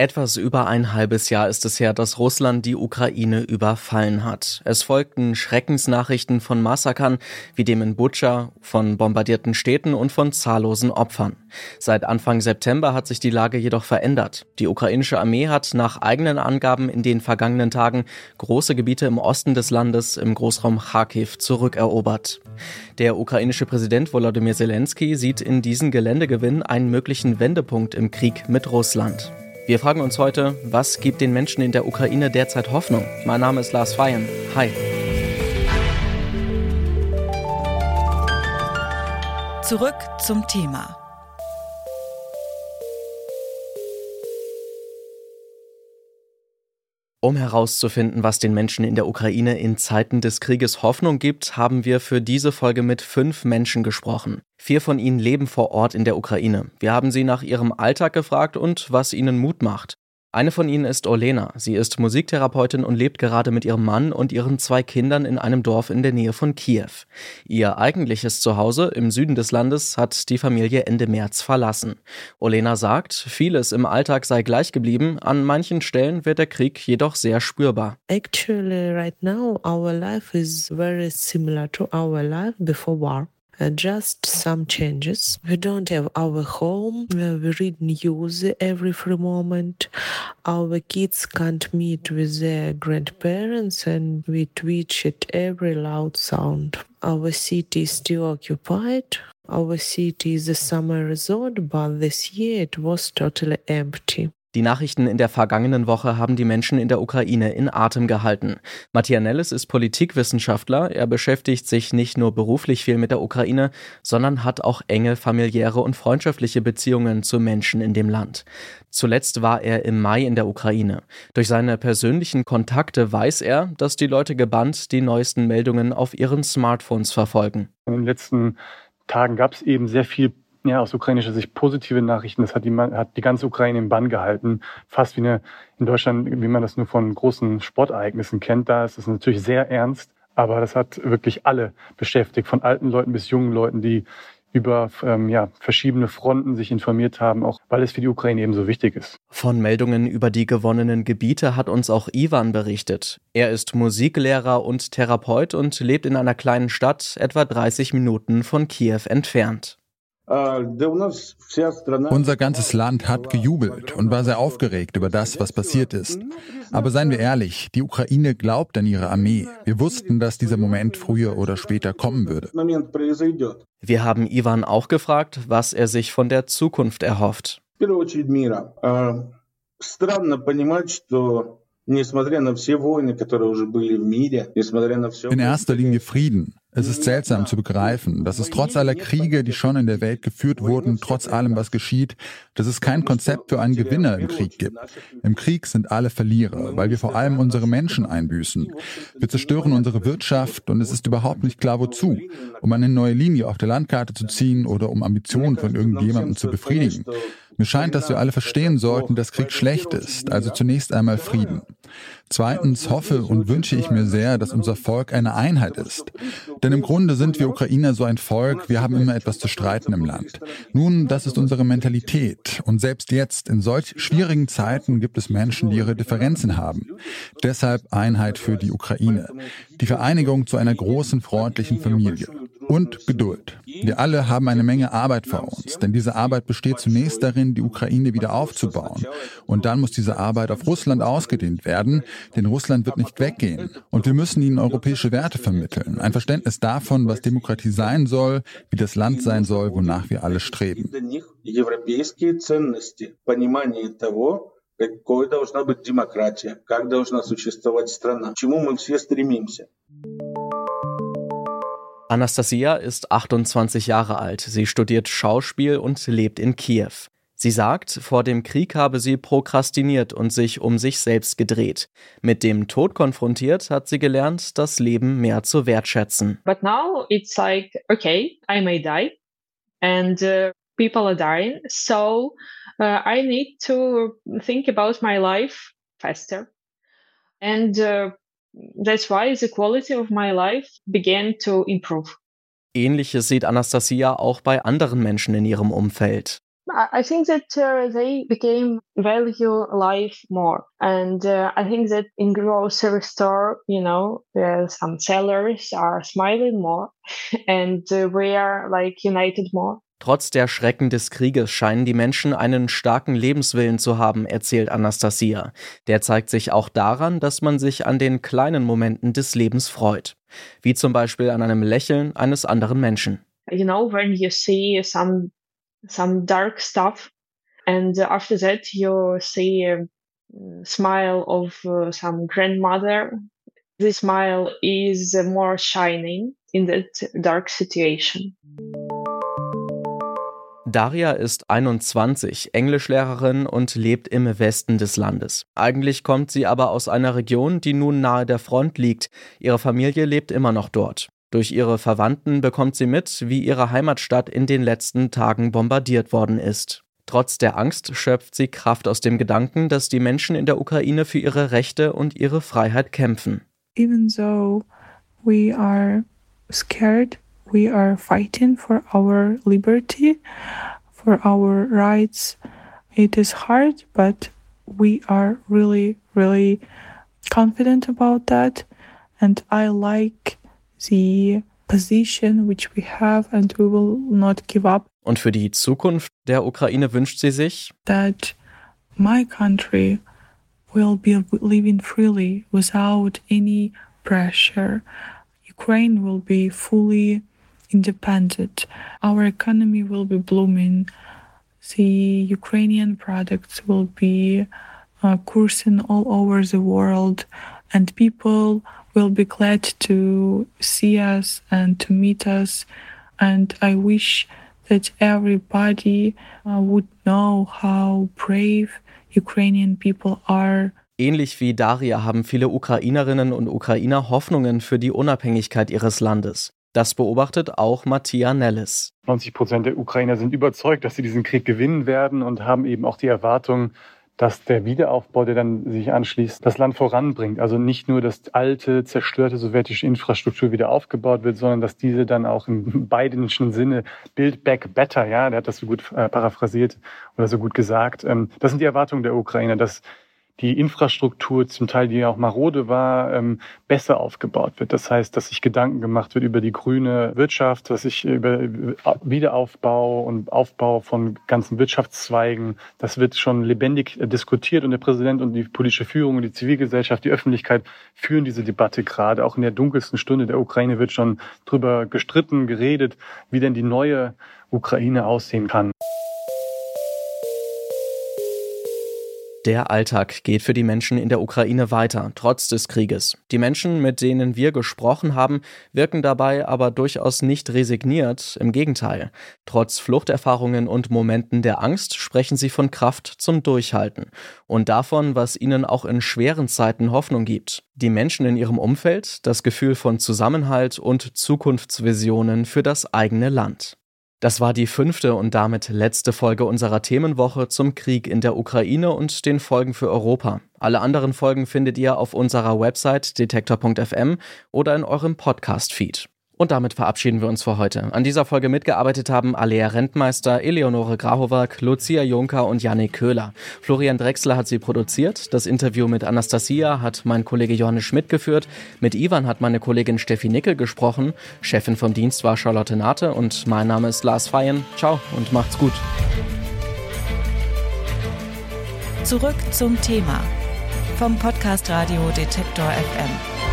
Etwas über ein halbes Jahr ist es her, dass Russland die Ukraine überfallen hat. Es folgten Schreckensnachrichten von Massakern wie dem in Butscha, von bombardierten Städten und von zahllosen Opfern. Seit Anfang September hat sich die Lage jedoch verändert. Die ukrainische Armee hat nach eigenen Angaben in den vergangenen Tagen große Gebiete im Osten des Landes im Großraum Kharkiv zurückerobert. Der ukrainische Präsident Volodymyr Zelensky sieht in diesem Geländegewinn einen möglichen Wendepunkt im Krieg mit Russland. Wir fragen uns heute, was gibt den Menschen in der Ukraine derzeit Hoffnung? Mein Name ist Lars Feyen. Hi. Zurück zum Thema. Um herauszufinden, was den Menschen in der Ukraine in Zeiten des Krieges Hoffnung gibt, haben wir für diese Folge mit fünf Menschen gesprochen. Vier von ihnen leben vor Ort in der Ukraine. Wir haben sie nach ihrem Alltag gefragt und was ihnen Mut macht. Eine von ihnen ist Olena. Sie ist Musiktherapeutin und lebt gerade mit ihrem Mann und ihren zwei Kindern in einem Dorf in der Nähe von Kiew. Ihr eigentliches Zuhause im Süden des Landes hat die Familie Ende März verlassen. Olena sagt, vieles im Alltag sei gleich geblieben, an manchen Stellen wird der Krieg jedoch sehr spürbar. Actually, right now our life is very similar to our life before war. Just some changes. We don't have our home. We read news every free moment. Our kids can't meet with their grandparents, and we twitch at every loud sound. Our city is still occupied. Our city is a summer resort, but this year it was totally empty. Die Nachrichten in der vergangenen Woche haben die Menschen in der Ukraine in Atem gehalten. Matthias Nellis ist Politikwissenschaftler. Er beschäftigt sich nicht nur beruflich viel mit der Ukraine, sondern hat auch enge familiäre und freundschaftliche Beziehungen zu Menschen in dem Land. Zuletzt war er im Mai in der Ukraine. Durch seine persönlichen Kontakte weiß er, dass die Leute gebannt die neuesten Meldungen auf ihren Smartphones verfolgen. In den letzten Tagen gab es eben sehr viel ja, aus ukrainischer Sicht positive Nachrichten. Das hat die, hat die ganze Ukraine im Bann gehalten. Fast wie eine, in Deutschland, wie man das nur von großen Sportereignissen kennt. Da ist es natürlich sehr ernst. Aber das hat wirklich alle beschäftigt, von alten Leuten bis jungen Leuten, die über ähm, ja, verschiedene Fronten sich informiert haben, auch weil es für die Ukraine eben so wichtig ist. Von Meldungen über die gewonnenen Gebiete hat uns auch Ivan berichtet. Er ist Musiklehrer und Therapeut und lebt in einer kleinen Stadt etwa 30 Minuten von Kiew entfernt. Unser ganzes Land hat gejubelt und war sehr aufgeregt über das, was passiert ist. Aber seien wir ehrlich, die Ukraine glaubt an ihre Armee. Wir wussten, dass dieser Moment früher oder später kommen würde. Wir haben Ivan auch gefragt, was er sich von der Zukunft erhofft. In erster Linie Frieden. Es ist seltsam zu begreifen, dass es trotz aller Kriege, die schon in der Welt geführt wurden, trotz allem, was geschieht, dass es kein Konzept für einen Gewinner im Krieg gibt. Im Krieg sind alle Verlierer, weil wir vor allem unsere Menschen einbüßen. Wir zerstören unsere Wirtschaft und es ist überhaupt nicht klar, wozu. Um eine neue Linie auf der Landkarte zu ziehen oder um Ambitionen von irgendjemandem zu befriedigen. Mir scheint, dass wir alle verstehen sollten, dass Krieg schlecht ist, also zunächst einmal Frieden. Zweitens hoffe und wünsche ich mir sehr, dass unser Volk eine Einheit ist. Denn im Grunde sind wir Ukrainer so ein Volk, wir haben immer etwas zu streiten im Land. Nun, das ist unsere Mentalität. Und selbst jetzt, in solch schwierigen Zeiten, gibt es Menschen, die ihre Differenzen haben. Deshalb Einheit für die Ukraine. Die Vereinigung zu einer großen, freundlichen Familie und Geduld. Wir alle haben eine Menge Arbeit vor uns, denn diese Arbeit besteht zunächst darin, die Ukraine wieder aufzubauen. Und dann muss diese Arbeit auf Russland ausgedehnt werden, denn Russland wird nicht weggehen. Und wir müssen ihnen europäische Werte vermitteln, ein Verständnis davon, was Demokratie sein soll, wie das Land sein soll, wonach wir alle streben. какой должна быть демократия, как должна существовать страна, к чему мы все стремимся. Anastasia ist 28 Jahre alt. Sie studiert Schauspiel und lebt in Kiew. Sie sagt, vor dem Krieg habe sie prokrastiniert und sich um sich selbst gedreht. Mit dem Tod konfrontiert hat sie gelernt, das Leben mehr zu wertschätzen. But now it's like, okay, I may die and uh, people are dying, so uh, I need to think about my life faster. And uh, that's why the quality of my life began to improve. Ähnliches sieht Anastasia auch bei anderen Menschen in ihrem Umfeld. I think that uh, they became value life more, and uh, I think that in grocery store, you know, uh, some sellers are smiling more, and uh, we are like united more. Trotz der Schrecken des Krieges scheinen die Menschen einen starken Lebenswillen zu haben, erzählt Anastasia. Der zeigt sich auch daran, dass man sich an den kleinen Momenten des Lebens freut. Wie zum Beispiel an einem Lächeln eines anderen Menschen. You know, when you see some, some dark stuff and after that you see a smile of uh, some grandmother, the smile is more shining in that dark situation. Daria ist 21, Englischlehrerin und lebt im Westen des Landes. Eigentlich kommt sie aber aus einer Region, die nun nahe der Front liegt. Ihre Familie lebt immer noch dort. Durch ihre Verwandten bekommt sie mit, wie ihre Heimatstadt in den letzten Tagen bombardiert worden ist. Trotz der Angst schöpft sie Kraft aus dem Gedanken, dass die Menschen in der Ukraine für ihre Rechte und ihre Freiheit kämpfen. Even though we are scared we are fighting for our liberty, for our rights. It is hard, but we are really, really confident about that. And I like the position which we have and we will not give up. Und für die Zukunft der Ukraine wünscht sie sich, that my country will be living freely without any pressure. Ukraine will be fully independent. Our economy will be blooming. The Ukrainian products will be uh, coursing all over the world, and people will be glad to see us and to meet us. And I wish that everybody uh, would know how brave Ukrainian people are. Ähnlich wie Daria haben viele Ukrainerinnen und Ukrainer Hoffnungen für die Unabhängigkeit ihres Landes. Das beobachtet auch Mattia Nellis. 90 Prozent der Ukrainer sind überzeugt, dass sie diesen Krieg gewinnen werden und haben eben auch die Erwartung, dass der Wiederaufbau, der dann sich anschließt, das Land voranbringt. Also nicht nur, dass alte, zerstörte sowjetische Infrastruktur wieder aufgebaut wird, sondern dass diese dann auch im beidischen Sinne Build Back Better, ja, der hat das so gut äh, paraphrasiert oder so gut gesagt. Ähm, das sind die Erwartungen der Ukrainer, dass die Infrastruktur, zum Teil die ja auch marode war, ähm, besser aufgebaut wird. Das heißt, dass sich Gedanken gemacht wird über die grüne Wirtschaft, dass sich über Wiederaufbau und Aufbau von ganzen Wirtschaftszweigen, das wird schon lebendig diskutiert und der Präsident und die politische Führung und die Zivilgesellschaft, die Öffentlichkeit führen diese Debatte gerade. Auch in der dunkelsten Stunde der Ukraine wird schon drüber gestritten, geredet, wie denn die neue Ukraine aussehen kann. Der Alltag geht für die Menschen in der Ukraine weiter, trotz des Krieges. Die Menschen, mit denen wir gesprochen haben, wirken dabei aber durchaus nicht resigniert, im Gegenteil. Trotz Fluchterfahrungen und Momenten der Angst sprechen sie von Kraft zum Durchhalten und davon, was ihnen auch in schweren Zeiten Hoffnung gibt. Die Menschen in ihrem Umfeld das Gefühl von Zusammenhalt und Zukunftsvisionen für das eigene Land. Das war die fünfte und damit letzte Folge unserer Themenwoche zum Krieg in der Ukraine und den Folgen für Europa. Alle anderen Folgen findet ihr auf unserer Website detektor.fm oder in eurem Podcast-Feed. Und damit verabschieden wir uns für heute. An dieser Folge mitgearbeitet haben Alea Rentmeister, Eleonore Grahowak, Lucia Juncker und Janik Köhler. Florian Drexler hat sie produziert. Das Interview mit Anastasia hat mein Kollege Johannes Schmidt geführt. Mit Ivan hat meine Kollegin Steffi Nickel gesprochen. Chefin vom Dienst war Charlotte Nate und mein Name ist Lars Feyen. Ciao und macht's gut. Zurück zum Thema vom Podcast Radio Detektor FM.